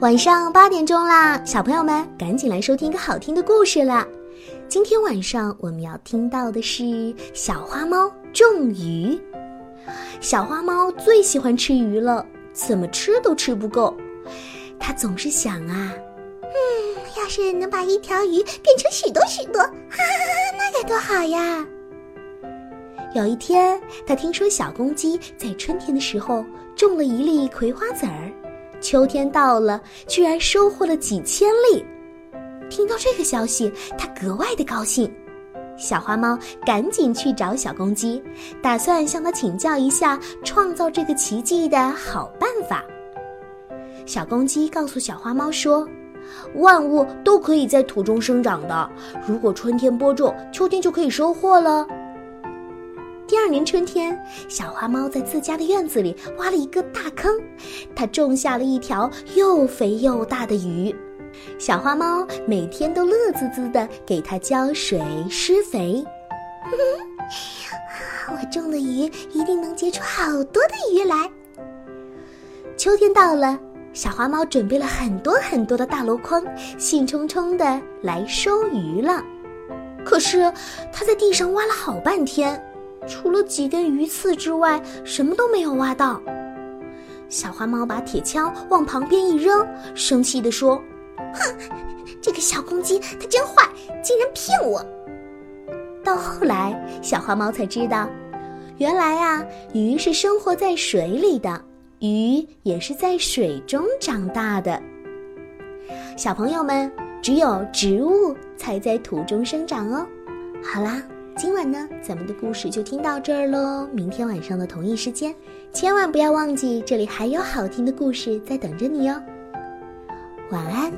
晚上八点钟啦，小朋友们赶紧来收听一个好听的故事啦！今天晚上我们要听到的是小花猫种鱼。小花猫最喜欢吃鱼了，怎么吃都吃不够。它总是想啊，嗯，要是能把一条鱼变成许多许多，哈哈哈，那该多好呀！有一天，他听说小公鸡在春天的时候种了一粒葵花籽儿。秋天到了，居然收获了几千粒。听到这个消息，他格外的高兴。小花猫赶紧去找小公鸡，打算向他请教一下创造这个奇迹的好办法。小公鸡告诉小花猫说：“万物都可以在土中生长的，如果春天播种，秋天就可以收获了。”第二年春天，小花猫在自家的院子里挖了一个大坑，它种下了一条又肥又大的鱼。小花猫每天都乐滋滋的给它浇水施肥。我种的鱼一定能结出好多的鱼来。秋天到了，小花猫准备了很多很多的大箩筐，兴冲冲的来收鱼了。可是它在地上挖了好半天。除了几根鱼刺之外，什么都没有挖到。小花猫把铁锹往旁边一扔，生气地说：“哼，这个小公鸡它真坏，竟然骗我！”到后来，小花猫才知道，原来啊，鱼是生活在水里的，鱼也是在水中长大的。小朋友们，只有植物才在土中生长哦。好啦。今晚呢，咱们的故事就听到这儿喽。明天晚上的同一时间，千万不要忘记，这里还有好听的故事在等着你哟。晚安。